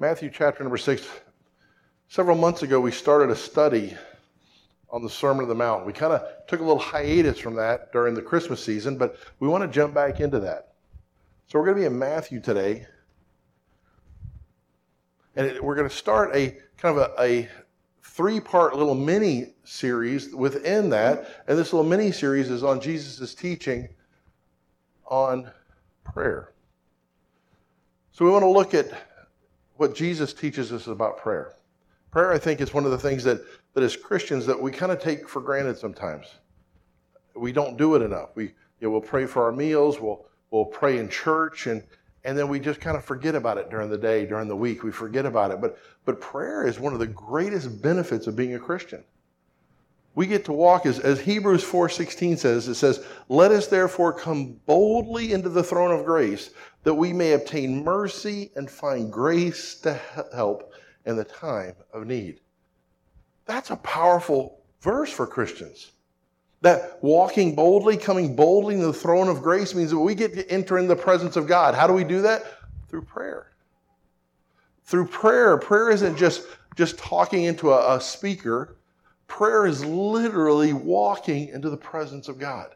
Matthew chapter number six. Several months ago, we started a study on the Sermon on the Mount. We kind of took a little hiatus from that during the Christmas season, but we want to jump back into that. So we're going to be in Matthew today. And we're going to start a kind of a, a three part little mini series within that. And this little mini series is on Jesus' teaching on prayer. So we want to look at what Jesus teaches us about prayer. Prayer, I think, is one of the things that, that as Christians that we kind of take for granted sometimes. We don't do it enough. We, you know, we'll pray for our meals, we'll, we'll pray in church, and, and then we just kind of forget about it during the day, during the week. We forget about it. But, but prayer is one of the greatest benefits of being a Christian. We get to walk, as, as Hebrews 4.16 says, it says, Let us therefore come boldly into the throne of grace, that we may obtain mercy and find grace to help in the time of need. That's a powerful verse for Christians. That walking boldly, coming boldly in the throne of grace means that we get to enter in the presence of God. How do we do that? Through prayer. Through prayer. Prayer isn't just, just talking into a, a speaker, prayer is literally walking into the presence of God.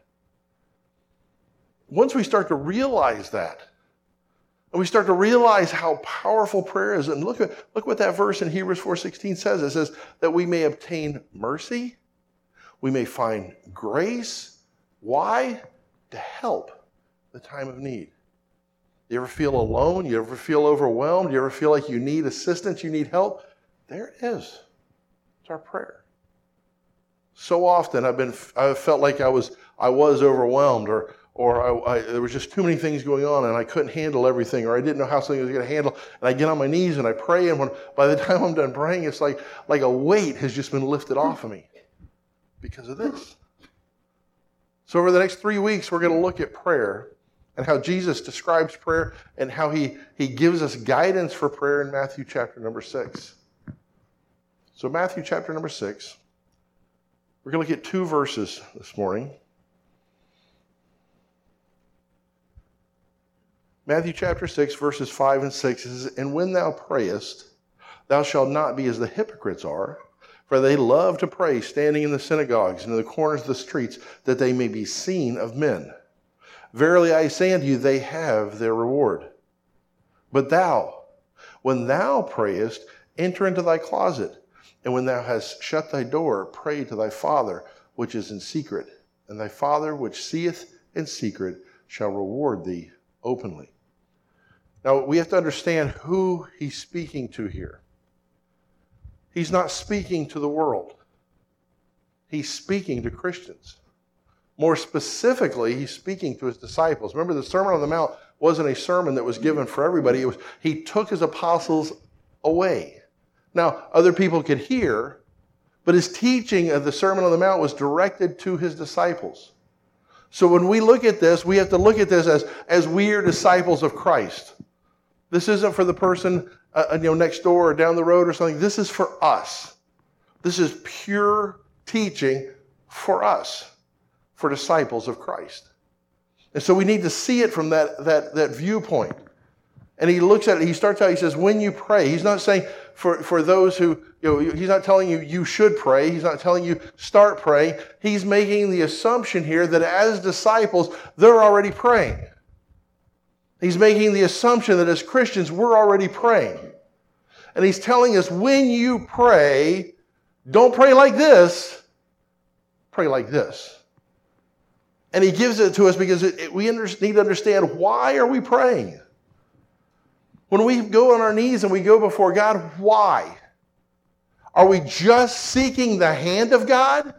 Once we start to realize that, and we start to realize how powerful prayer is. And look at look what that verse in Hebrews 4:16 says. It says that we may obtain mercy, we may find grace. Why? To help the time of need. You ever feel alone? You ever feel overwhelmed? You ever feel like you need assistance, you need help? There it is. It's our prayer. So often I've been I felt like I was I was overwhelmed or or I, I, there was just too many things going on and I couldn't handle everything, or I didn't know how something was going to handle. And I get on my knees and I pray, and when, by the time I'm done praying, it's like, like a weight has just been lifted off of me because of this. So, over the next three weeks, we're going to look at prayer and how Jesus describes prayer and how he, he gives us guidance for prayer in Matthew chapter number six. So, Matthew chapter number six, we're going to look at two verses this morning. Matthew chapter 6, verses 5 and 6 says, And when thou prayest, thou shalt not be as the hypocrites are, for they love to pray standing in the synagogues and in the corners of the streets, that they may be seen of men. Verily I say unto you, they have their reward. But thou, when thou prayest, enter into thy closet, and when thou hast shut thy door, pray to thy Father which is in secret, and thy Father which seeth in secret shall reward thee openly. Now, we have to understand who he's speaking to here. He's not speaking to the world, he's speaking to Christians. More specifically, he's speaking to his disciples. Remember, the Sermon on the Mount wasn't a sermon that was given for everybody. It was he took his apostles away. Now, other people could hear, but his teaching of the Sermon on the Mount was directed to his disciples. So when we look at this, we have to look at this as, as we are disciples of Christ. This isn't for the person uh, uh, you know, next door or down the road or something. This is for us. This is pure teaching for us, for disciples of Christ. And so we need to see it from that, that, that viewpoint. And he looks at it, he starts out, he says, when you pray, he's not saying for, for those who, you know, he's not telling you you should pray. He's not telling you start praying. He's making the assumption here that as disciples, they're already praying. He's making the assumption that as Christians, we're already praying. And he's telling us when you pray, don't pray like this, pray like this. And he gives it to us because it, it, we under, need to understand why are we praying? When we go on our knees and we go before God, why? Are we just seeking the hand of God?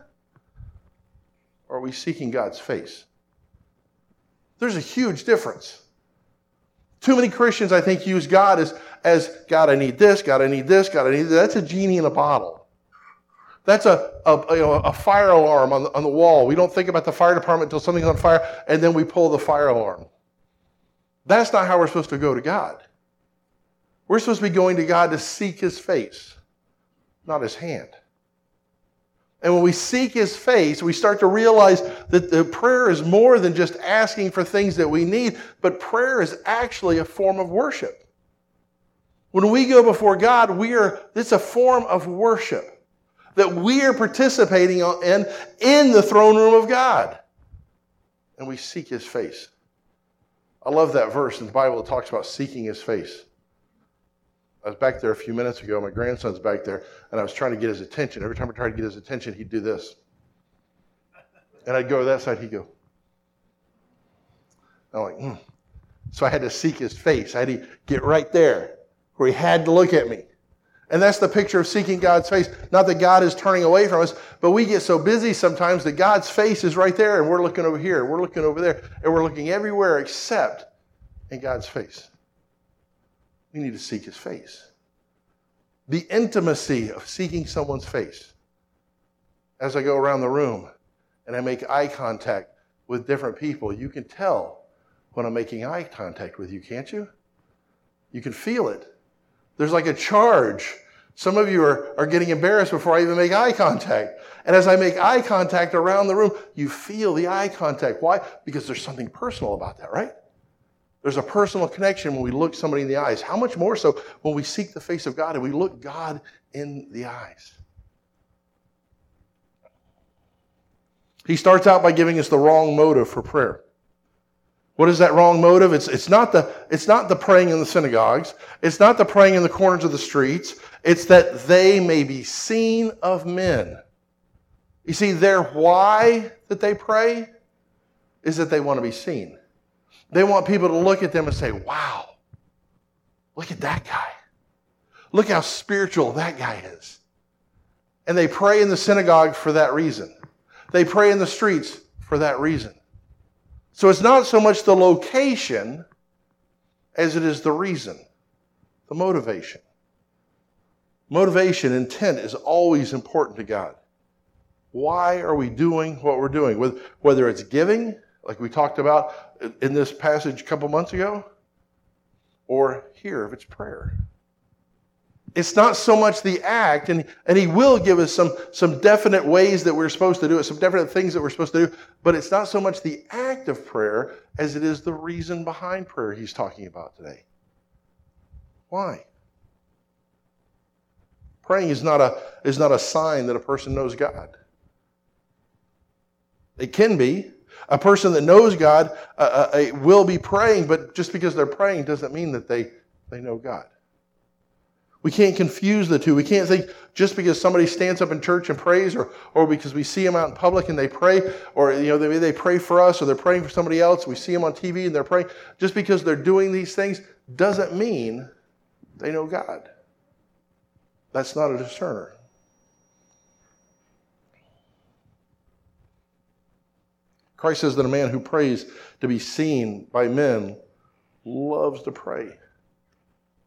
Or are we seeking God's face? There's a huge difference. Too many Christians, I think, use God as, as God, I need this, God, I need this, God, I need this. That's a genie in a bottle. That's a, a, you know, a fire alarm on the, on the wall. We don't think about the fire department until something's on fire, and then we pull the fire alarm. That's not how we're supposed to go to God. We're supposed to be going to God to seek his face, not his hand. And when we seek his face, we start to realize that the prayer is more than just asking for things that we need, but prayer is actually a form of worship. When we go before God, we are, it's a form of worship that we are participating in in the throne room of God. And we seek his face. I love that verse in the Bible that talks about seeking his face. I was back there a few minutes ago. My grandson's back there, and I was trying to get his attention. Every time I tried to get his attention, he'd do this. And I'd go to that side, he'd go. I'm like, hmm. So I had to seek his face. I had to get right there where he had to look at me. And that's the picture of seeking God's face. Not that God is turning away from us, but we get so busy sometimes that God's face is right there and we're looking over here, we're looking over there, and we're looking everywhere except in God's face. We need to seek his face. The intimacy of seeking someone's face. As I go around the room and I make eye contact with different people, you can tell when I'm making eye contact with you, can't you? You can feel it. There's like a charge. Some of you are, are getting embarrassed before I even make eye contact. And as I make eye contact around the room, you feel the eye contact. Why? Because there's something personal about that, right? There's a personal connection when we look somebody in the eyes. How much more so when we seek the face of God and we look God in the eyes? He starts out by giving us the wrong motive for prayer. What is that wrong motive? It's, it's, not the, it's not the praying in the synagogues. It's not the praying in the corners of the streets. It's that they may be seen of men. You see, their why that they pray is that they want to be seen. They want people to look at them and say, wow, look at that guy. Look how spiritual that guy is. And they pray in the synagogue for that reason. They pray in the streets for that reason. So it's not so much the location as it is the reason, the motivation. Motivation, intent is always important to God. Why are we doing what we're doing? Whether it's giving, like we talked about in this passage a couple months ago, or here, if it's prayer. It's not so much the act, and, and he will give us some, some definite ways that we're supposed to do it, some definite things that we're supposed to do, but it's not so much the act of prayer as it is the reason behind prayer he's talking about today. Why? Praying is not a, is not a sign that a person knows God. It can be. A person that knows God uh, uh, will be praying, but just because they're praying doesn't mean that they, they know God. We can't confuse the two. We can't think just because somebody stands up in church and prays, or, or because we see them out in public and they pray, or you know they, they pray for us, or they're praying for somebody else. We see them on TV and they're praying. Just because they're doing these things doesn't mean they know God. That's not a discerner. Christ says that a man who prays to be seen by men loves to pray,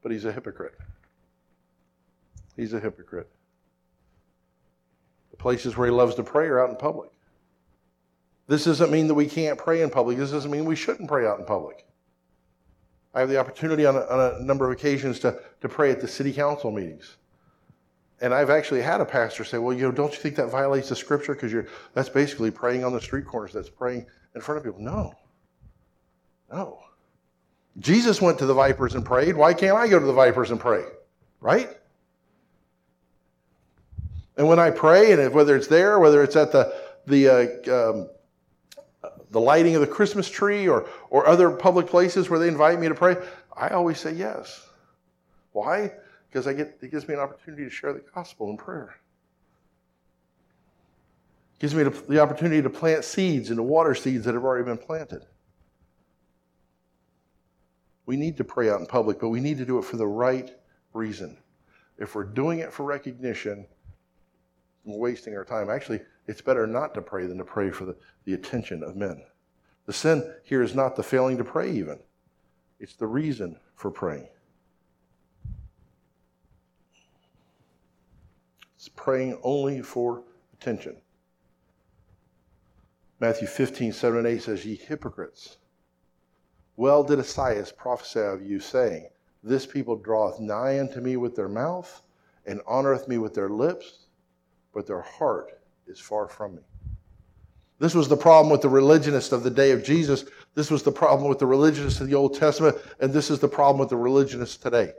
but he's a hypocrite. He's a hypocrite. The places where he loves to pray are out in public. This doesn't mean that we can't pray in public. This doesn't mean we shouldn't pray out in public. I have the opportunity on a, on a number of occasions to, to pray at the city council meetings. And I've actually had a pastor say, well, you know, don't you think that violates the scripture? Because you're that's basically praying on the street corners, that's praying in front of people. No. No. Jesus went to the vipers and prayed. Why can't I go to the vipers and pray? Right? And when I pray, and whether it's there, whether it's at the the uh, um, the lighting of the Christmas tree or or other public places where they invite me to pray, I always say yes. Why? Because I get it gives me an opportunity to share the gospel in prayer. It gives me the opportunity to plant seeds and to water seeds that have already been planted. We need to pray out in public, but we need to do it for the right reason. If we're doing it for recognition, we're wasting our time. Actually, it's better not to pray than to pray for the, the attention of men. The sin here is not the failing to pray, even, it's the reason for praying. It's praying only for attention. Matthew 15, 7 and 8 says, Ye hypocrites, well did Esaias prophesy of you, saying, This people draweth nigh unto me with their mouth, and honoreth me with their lips, but their heart is far from me. This was the problem with the religionists of the day of Jesus. This was the problem with the religionists of the Old Testament, and this is the problem with the religionists today.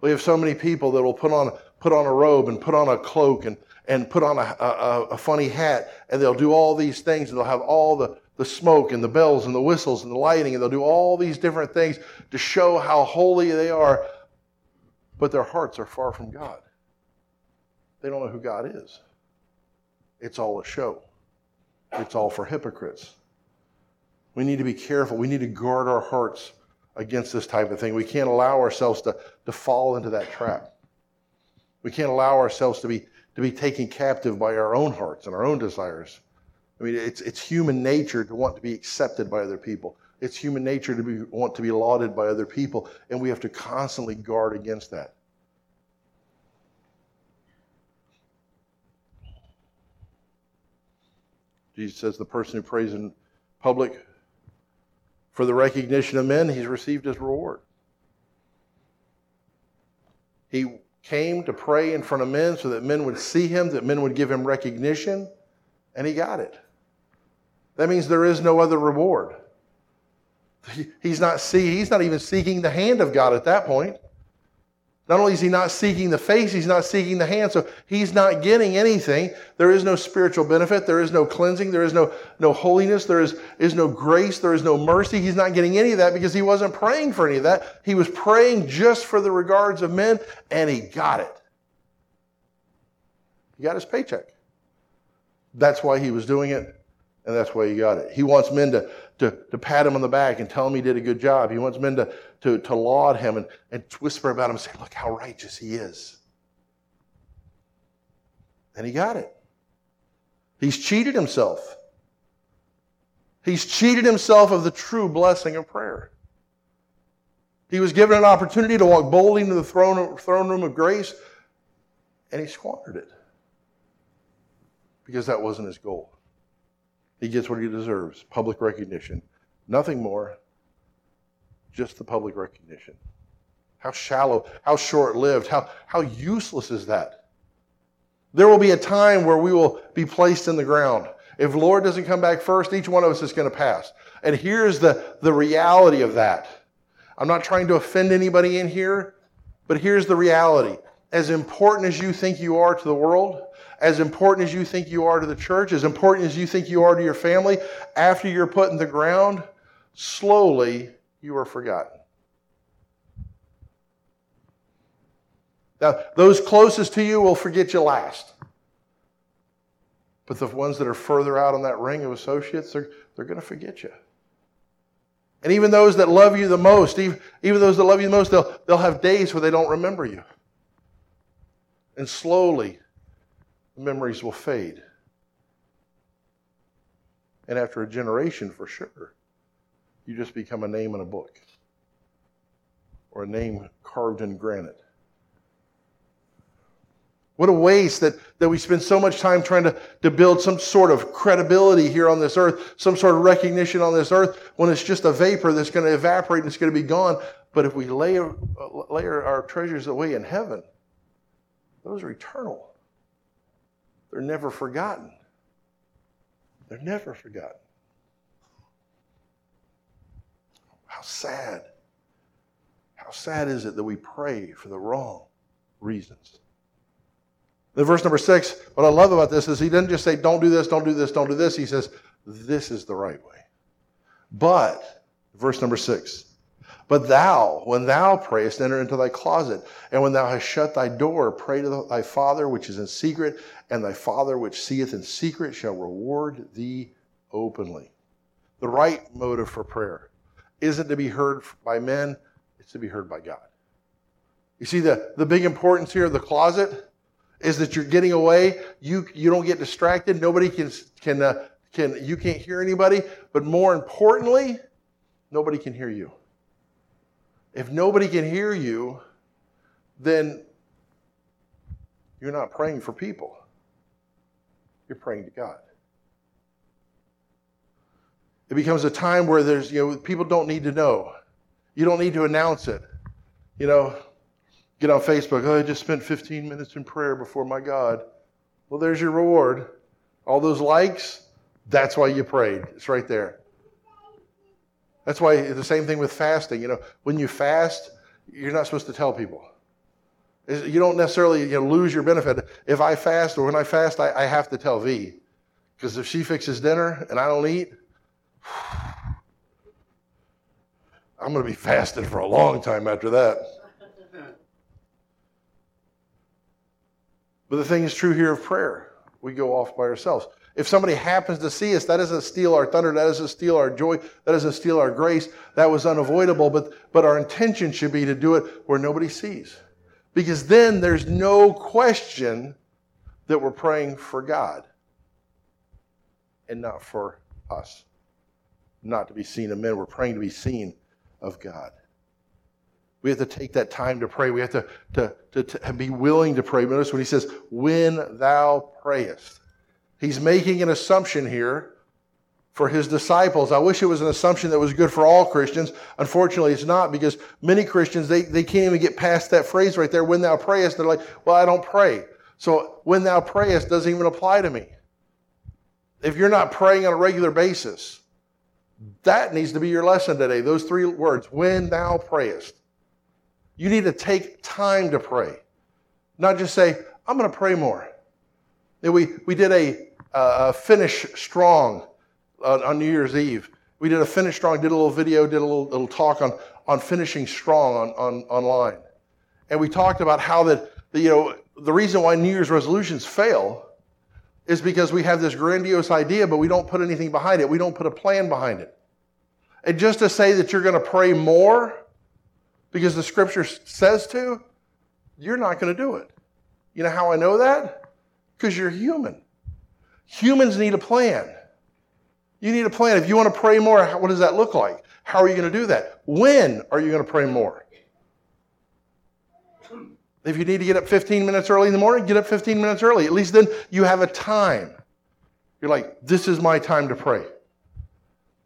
We have so many people that will put on, put on a robe and put on a cloak and, and put on a, a, a funny hat, and they'll do all these things, and they'll have all the, the smoke and the bells and the whistles and the lighting, and they'll do all these different things to show how holy they are, but their hearts are far from God. They don't know who God is. It's all a show, it's all for hypocrites. We need to be careful. We need to guard our hearts against this type of thing. We can't allow ourselves to, to fall into that trap. We can't allow ourselves to be, to be taken captive by our own hearts and our own desires. I mean, it's, it's human nature to want to be accepted by other people. It's human nature to be, want to be lauded by other people, and we have to constantly guard against that. Jesus says the person who prays in public for the recognition of men, he's received his reward. He came to pray in front of men so that men would see him, that men would give him recognition, and he got it. That means there is no other reward. He's not see, he's not even seeking the hand of God at that point. Not only is he not seeking the face, he's not seeking the hand. So he's not getting anything. There is no spiritual benefit. There is no cleansing. There is no, no holiness. There is, is no grace. There is no mercy. He's not getting any of that because he wasn't praying for any of that. He was praying just for the regards of men, and he got it. He got his paycheck. That's why he was doing it, and that's why he got it. He wants men to, to, to pat him on the back and tell him he did a good job. He wants men to, to, to laud him and, and whisper about him and say, Look how righteous he is. And he got it. He's cheated himself. He's cheated himself of the true blessing of prayer. He was given an opportunity to walk boldly into the throne, throne room of grace, and he squandered it because that wasn't his goal. He gets what he deserves public recognition. Nothing more, just the public recognition. How shallow, how short lived, how, how useless is that? There will be a time where we will be placed in the ground. If Lord doesn't come back first, each one of us is going to pass. And here's the, the reality of that. I'm not trying to offend anybody in here, but here's the reality. As important as you think you are to the world, as important as you think you are to the church, as important as you think you are to your family, after you're put in the ground, slowly you are forgotten. Now, those closest to you will forget you last. But the ones that are further out on that ring of associates, they're, they're going to forget you. And even those that love you the most, even, even those that love you the most, they'll, they'll have days where they don't remember you. And slowly, the memories will fade. And after a generation, for sure, you just become a name in a book or a name carved in granite. What a waste that, that we spend so much time trying to, to build some sort of credibility here on this earth, some sort of recognition on this earth, when it's just a vapor that's going to evaporate and it's going to be gone. But if we layer, lay our treasures away in heaven, those are eternal. They're never forgotten. They're never forgotten. How sad. How sad is it that we pray for the wrong reasons? In verse number six, what I love about this is he doesn't just say, don't do this, don't do this, don't do this. He says, this is the right way. But, verse number six, but thou, when thou prayest, enter into thy closet. And when thou hast shut thy door, pray to thy Father which is in secret, and thy Father which seeth in secret shall reward thee openly. The right motive for prayer isn't to be heard by men, it's to be heard by God. You see, the, the big importance here of the closet is that you're getting away. You, you don't get distracted. Nobody can, can, uh, can, you can't hear anybody. But more importantly, nobody can hear you. If nobody can hear you, then you're not praying for people. You're praying to God. It becomes a time where there's, you know, people don't need to know. You don't need to announce it. You know, get on Facebook, oh, I just spent 15 minutes in prayer before my God. Well, there's your reward. All those likes, that's why you prayed. It's right there. That's why the same thing with fasting. You know, when you fast, you're not supposed to tell people. You don't necessarily you know, lose your benefit. If I fast or when I fast, I, I have to tell V. Because if she fixes dinner and I don't eat, I'm going to be fasting for a long time after that. But the thing is true here of prayer. We go off by ourselves. If somebody happens to see us, that doesn't steal our thunder, that doesn't steal our joy, that doesn't steal our grace. That was unavoidable, but, but our intention should be to do it where nobody sees. Because then there's no question that we're praying for God and not for us. Not to be seen of men. We're praying to be seen of God. We have to take that time to pray. We have to, to, to, to be willing to pray. Notice when he says, when thou prayest. He's making an assumption here for his disciples. I wish it was an assumption that was good for all Christians. Unfortunately, it's not because many Christians, they, they can't even get past that phrase right there, when thou prayest. They're like, well, I don't pray. So when thou prayest doesn't even apply to me. If you're not praying on a regular basis, that needs to be your lesson today. Those three words, when thou prayest. You need to take time to pray. Not just say, I'm going to pray more. We, we did a, a finish strong on, on, New Year's Eve. We did a finish strong, did a little video, did a little, little talk on, on finishing strong on, on, online. And we talked about how that, the, you know, the reason why New Year's resolutions fail is because we have this grandiose idea, but we don't put anything behind it. We don't put a plan behind it. And just to say that you're going to pray more because the scripture says to, you're not going to do it. You know how I know that? Because you're human. Humans need a plan. You need a plan. If you want to pray more, what does that look like? How are you going to do that? When are you going to pray more? If you need to get up 15 minutes early in the morning, get up 15 minutes early. At least then you have a time. You're like, this is my time to pray.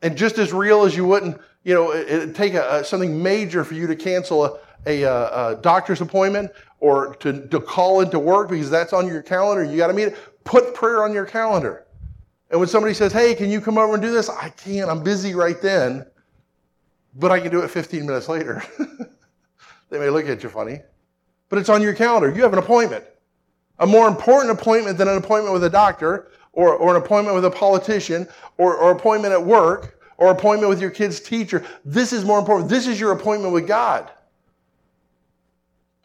And just as real as you wouldn't, you know, it, would take a, a, something major for you to cancel a, a, a doctor's appointment or to, to call into work because that's on your calendar, you got to meet it, put prayer on your calendar. And when somebody says, hey, can you come over and do this? I can't, I'm busy right then, but I can do it 15 minutes later. they may look at you funny, but it's on your calendar. You have an appointment. A more important appointment than an appointment with a doctor or, or an appointment with a politician or, or appointment at work or appointment with your kid's teacher. This is more important. This is your appointment with God.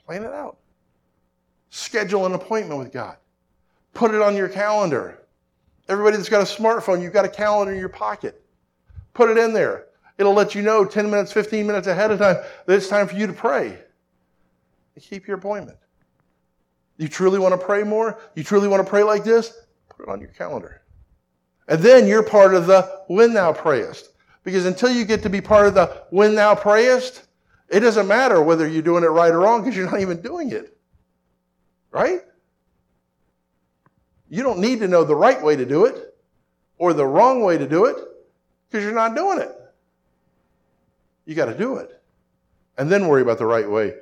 Plan it out. Schedule an appointment with God. Put it on your calendar. Everybody that's got a smartphone, you've got a calendar in your pocket. Put it in there. It'll let you know 10 minutes, 15 minutes ahead of time that it's time for you to pray. And keep your appointment. You truly want to pray more? You truly want to pray like this? Put it on your calendar. And then you're part of the when thou prayest. Because until you get to be part of the when thou prayest, it doesn't matter whether you're doing it right or wrong because you're not even doing it. Right? You don't need to know the right way to do it or the wrong way to do it because you're not doing it. You got to do it. And then worry about the right way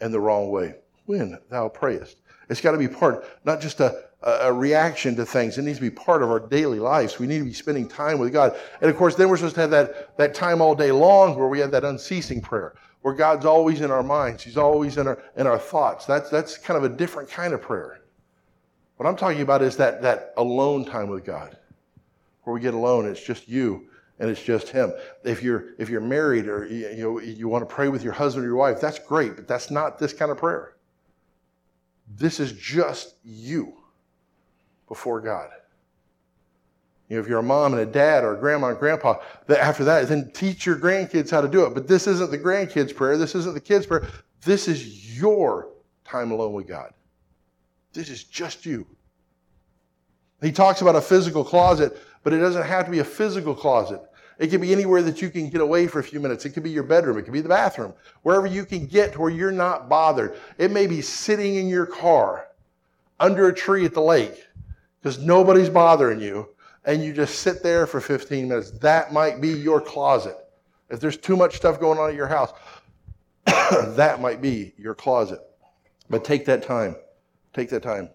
and the wrong way when thou prayest. It's got to be part, not just a, a, reaction to things. It needs to be part of our daily lives. We need to be spending time with God. And of course, then we're supposed to have that, that time all day long where we have that unceasing prayer, where God's always in our minds. He's always in our, in our thoughts. That's, that's kind of a different kind of prayer. What I'm talking about is that, that alone time with God, where we get alone. It's just you and it's just him. If you're if you're married or you, you, know, you want to pray with your husband or your wife, that's great, but that's not this kind of prayer. This is just you before God. You know, if you're a mom and a dad or a grandma and grandpa, that after that, then teach your grandkids how to do it. But this isn't the grandkids' prayer. This isn't the kids' prayer. This is your time alone with God. This is just you. He talks about a physical closet, but it doesn't have to be a physical closet. It can be anywhere that you can get away for a few minutes. It could be your bedroom. It could be the bathroom. Wherever you can get to where you're not bothered. It may be sitting in your car under a tree at the lake because nobody's bothering you, and you just sit there for 15 minutes. That might be your closet. If there's too much stuff going on at your house, that might be your closet. But take that time. Take that time.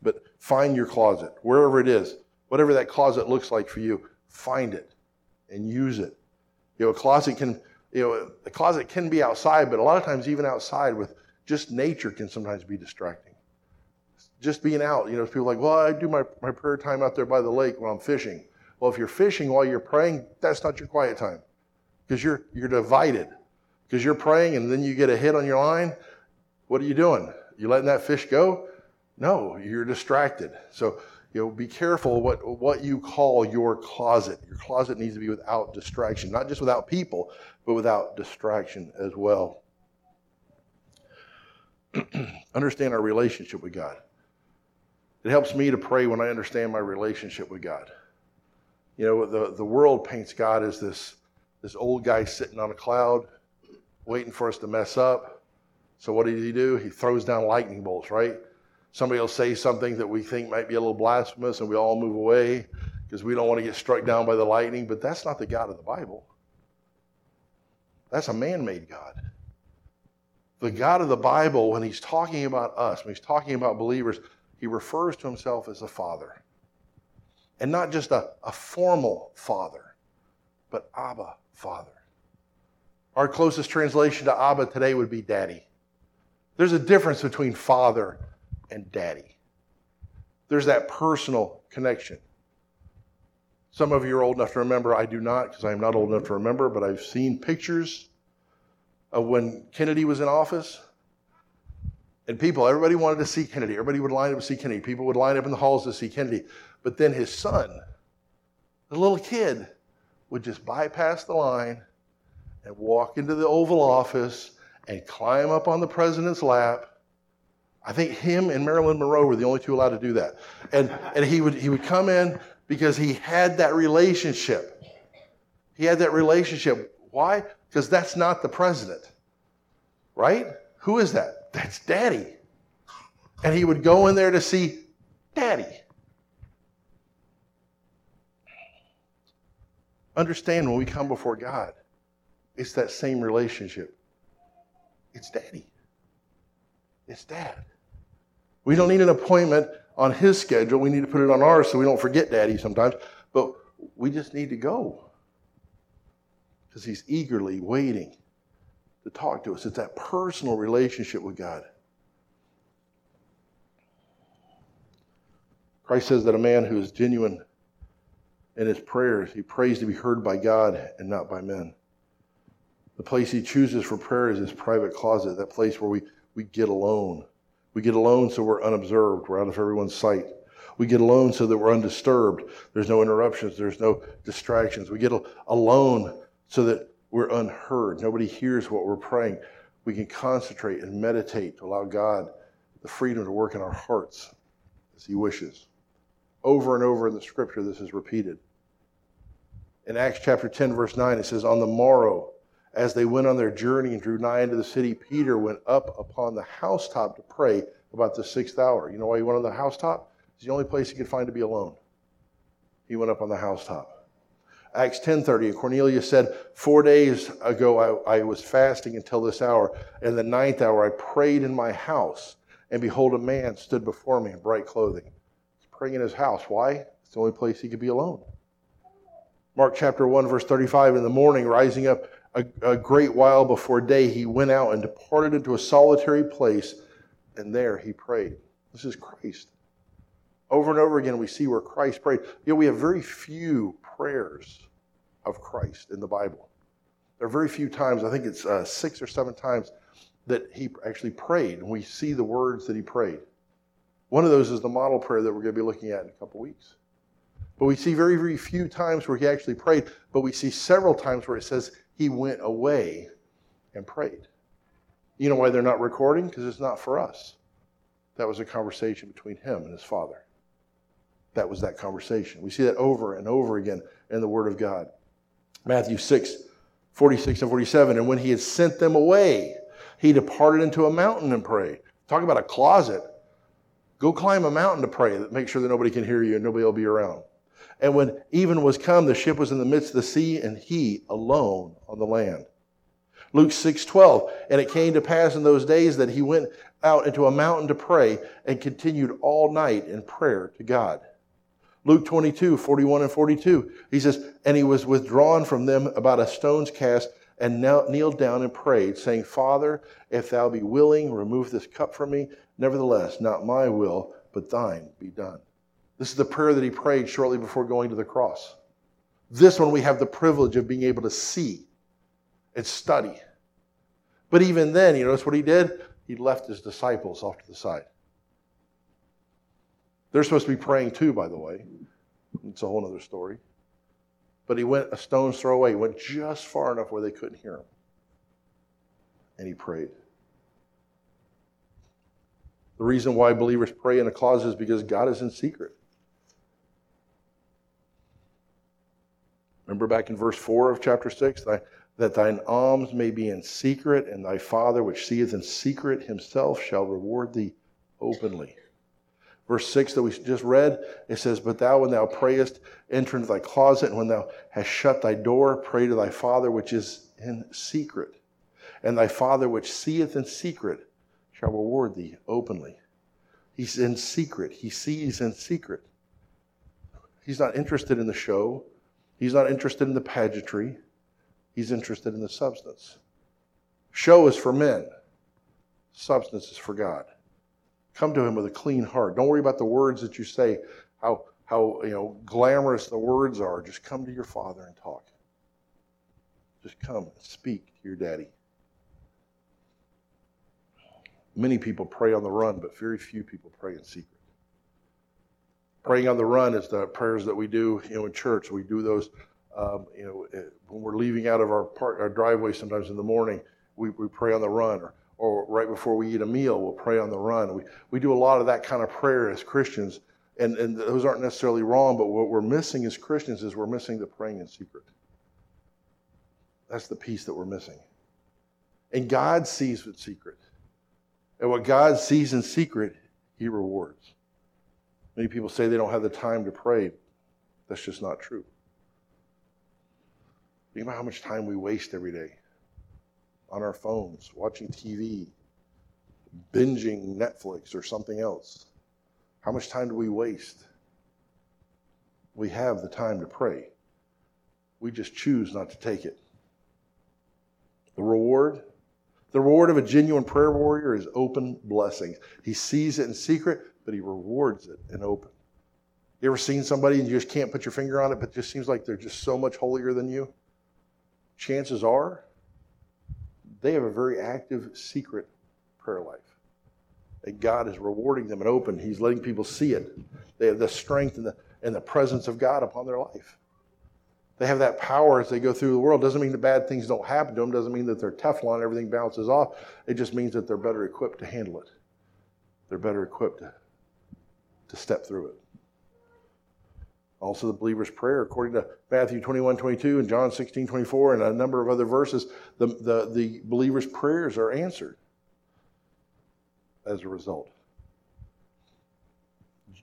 But find your closet, wherever it is, whatever that closet looks like for you, find it and use it. You know, a closet can, you know, a closet can be outside, but a lot of times even outside with Just nature can sometimes be distracting. Just being out, you know, people like, well, I do my, my prayer time out there by the lake when I'm fishing. Well, if you're fishing while you're praying, that's not your quiet time because you're, you're divided. Because you're praying and then you get a hit on your line. What are you doing? You letting that fish go? No, you're distracted. So, you know, be careful what, what you call your closet. Your closet needs to be without distraction, not just without people, but without distraction as well. understand our relationship with God. It helps me to pray when I understand my relationship with God. You know, the, the world paints God as this, this old guy sitting on a cloud, waiting for us to mess up. So what does he do? He throws down lightning bolts, right? Somebody will say something that we think might be a little blasphemous, and we all move away because we don't want to get struck down by the lightning. But that's not the God of the Bible. That's a man made God. The God of the Bible, when he's talking about us, when he's talking about believers, he refers to himself as a father. And not just a, a formal father, but Abba, Father. Our closest translation to Abba today would be daddy. There's a difference between father and daddy. There's that personal connection. Some of you are old enough to remember. I do not, because I am not old enough to remember, but I've seen pictures of when Kennedy was in office. And people, everybody wanted to see Kennedy. Everybody would line up to see Kennedy. People would line up in the halls to see Kennedy. But then his son, the little kid, would just bypass the line and walk into the Oval Office and climb up on the president's lap. I think him and Marilyn Monroe were the only two allowed to do that. And, and he, would, he would come in because he had that relationship. He had that relationship. Why? Because that's not the president, right? Who is that? That's daddy. And he would go in there to see daddy. Understand when we come before God, it's that same relationship. It's daddy. It's dad. We don't need an appointment on his schedule. We need to put it on ours so we don't forget daddy sometimes. But we just need to go because he's eagerly waiting to talk to us. It's that personal relationship with God. Christ says that a man who is genuine in his prayers, he prays to be heard by God and not by men. The place he chooses for prayer is his private closet, that place where we, we get alone. We get alone so we're unobserved, we're out of everyone's sight. We get alone so that we're undisturbed. There's no interruptions, there's no distractions. We get alone so that we're unheard. Nobody hears what we're praying. We can concentrate and meditate to allow God the freedom to work in our hearts as He wishes. Over and over in the scripture, this is repeated. In Acts chapter 10, verse 9, it says, On the morrow, as they went on their journey and drew nigh into the city, Peter went up upon the housetop to pray about the sixth hour. You know why he went on the housetop? It's the only place he could find to be alone. He went up on the housetop. Acts 10:30, and Cornelius said, Four days ago I, I was fasting until this hour, and the ninth hour I prayed in my house, and behold, a man stood before me in bright clothing. He's praying in his house. Why? It's the only place he could be alone. Mark chapter 1, verse 35, in the morning, rising up a, a great while before day, he went out and departed into a solitary place, and there he prayed. This is Christ. Over and over again, we see where Christ prayed. You know, we have very few prayers of Christ in the Bible. There are very few times, I think it's uh, six or seven times, that he actually prayed, and we see the words that he prayed. One of those is the model prayer that we're going to be looking at in a couple weeks. But we see very, very few times where he actually prayed, but we see several times where it says he went away and prayed. You know why they're not recording? Because it's not for us. That was a conversation between him and his father. That was that conversation. We see that over and over again in the Word of God. Matthew 6, 46 and 47. And when he had sent them away, he departed into a mountain and prayed. Talk about a closet. Go climb a mountain to pray. Make sure that nobody can hear you and nobody will be around. And when even was come, the ship was in the midst of the sea, and he alone on the land. Luke 6:12, and it came to pass in those days that he went out into a mountain to pray and continued all night in prayer to God. Luke 22, 41 and 42. He says, And he was withdrawn from them about a stone's cast, and kneeled down and prayed, saying, Father, if thou be willing, remove this cup from me. Nevertheless, not my will, but thine be done. This is the prayer that he prayed shortly before going to the cross. This one we have the privilege of being able to see and study. But even then, you notice what he did? He left his disciples off to the side. They're supposed to be praying too, by the way. It's a whole other story. But he went a stone's throw away. He went just far enough where they couldn't hear him. And he prayed. The reason why believers pray in a closet is because God is in secret. Remember back in verse 4 of chapter 6 that thine alms may be in secret, and thy Father which seeth in secret himself shall reward thee openly. Verse 6 that we just read, it says, But thou, when thou prayest, enter into thy closet, and when thou hast shut thy door, pray to thy Father which is in secret. And thy Father which seeth in secret shall reward thee openly. He's in secret, he sees in secret. He's not interested in the show, he's not interested in the pageantry, he's interested in the substance. Show is for men, substance is for God. Come to him with a clean heart. Don't worry about the words that you say, how, how you know, glamorous the words are. Just come to your father and talk. Just come and speak to your daddy. Many people pray on the run, but very few people pray in secret. Praying on the run is the prayers that we do, you know, in church. We do those, um, you know, eh, when we're leaving out of our, our driveway sometimes in the morning. We, we pray on the run, or or right before we eat a meal, we'll pray on the run. We, we do a lot of that kind of prayer as Christians, and, and those aren't necessarily wrong, but what we're missing as Christians is we're missing the praying in secret. That's the piece that we're missing. And God sees in secret. And what God sees in secret, He rewards. Many people say they don't have the time to pray. That's just not true. Think about how much time we waste every day on our phones, watching TV, binging Netflix or something else? How much time do we waste? We have the time to pray. We just choose not to take it. The reward, the reward of a genuine prayer warrior is open blessings. He sees it in secret, but he rewards it in open. You ever seen somebody and you just can't put your finger on it, but it just seems like they're just so much holier than you? Chances are they have a very active, secret prayer life. And God is rewarding them and open. He's letting people see it. They have the strength and the, and the presence of God upon their life. They have that power as they go through the world. Doesn't mean that bad things don't happen to them. Doesn't mean that they're Teflon, everything bounces off. It just means that they're better equipped to handle it. They're better equipped to, to step through it. Also, the believer's prayer, according to Matthew 21, 22 and John 16, 24, and a number of other verses, the, the, the believer's prayers are answered as a result.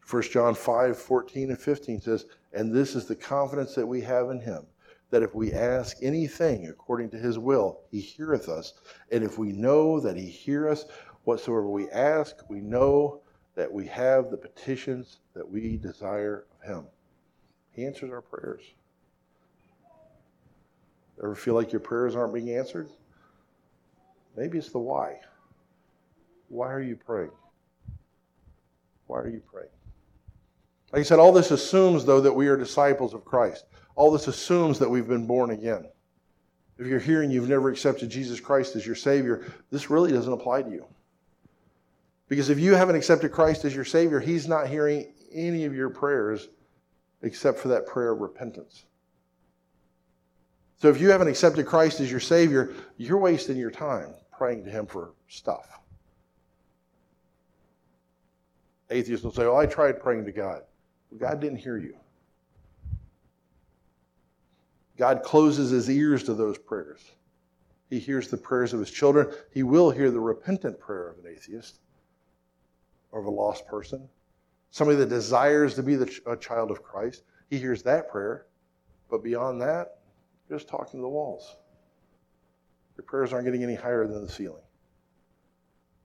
1 John 5, 14 and 15 says, And this is the confidence that we have in him, that if we ask anything according to his will, he heareth us. And if we know that he hear us, whatsoever we ask, we know that we have the petitions that we desire of him. He answers our prayers. Ever feel like your prayers aren't being answered? Maybe it's the why. Why are you praying? Why are you praying? Like I said, all this assumes, though, that we are disciples of Christ. All this assumes that we've been born again. If you're here and you've never accepted Jesus Christ as your Savior, this really doesn't apply to you. Because if you haven't accepted Christ as your Savior, He's not hearing any of your prayers except for that prayer of repentance. So if you haven't accepted Christ as your Savior, you're wasting your time praying to Him for stuff. Atheists will say, Well, I tried praying to God. Well, God didn't hear you. God closes his ears to those prayers. He hears the prayers of his children. He will hear the repentant prayer of an atheist or of a lost person somebody that desires to be the, a child of Christ, he hears that prayer. But beyond that, just talking to the walls. Your prayers aren't getting any higher than the ceiling.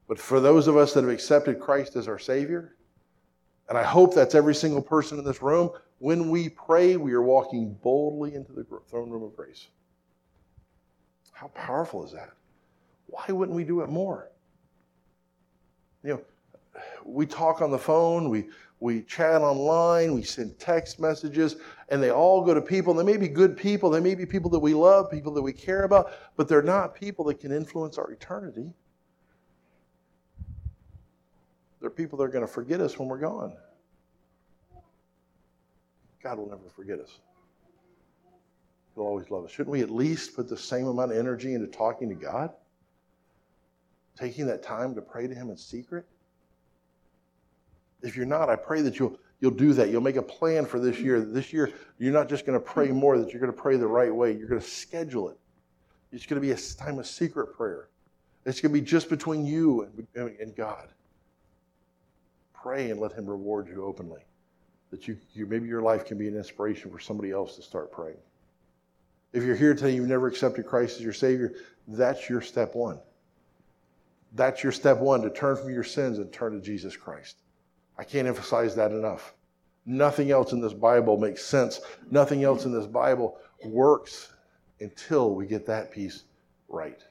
But for those of us that have accepted Christ as our Savior, and I hope that's every single person in this room, when we pray, we are walking boldly into the throne room of grace. How powerful is that? Why wouldn't we do it more? You know, we talk on the phone, we, we chat online, we send text messages, and they all go to people. They may be good people, they may be people that we love, people that we care about, but they're not people that can influence our eternity. They're people that are going to forget us when we're gone. God will never forget us. He'll always love us. Shouldn't we at least put the same amount of energy into talking to God? Taking that time to pray to Him in secret? If you're not, I pray that you'll you'll do that. You'll make a plan for this year. This year, you're not just going to pray more, that you're going to pray the right way. You're going to schedule it. It's going to be a time of secret prayer. It's going to be just between you and, and God. Pray and let Him reward you openly. That you, you maybe your life can be an inspiration for somebody else to start praying. If you're here today, you've never accepted Christ as your Savior, that's your step one. That's your step one to turn from your sins and turn to Jesus Christ. I can't emphasize that enough. Nothing else in this Bible makes sense. Nothing else in this Bible works until we get that piece right.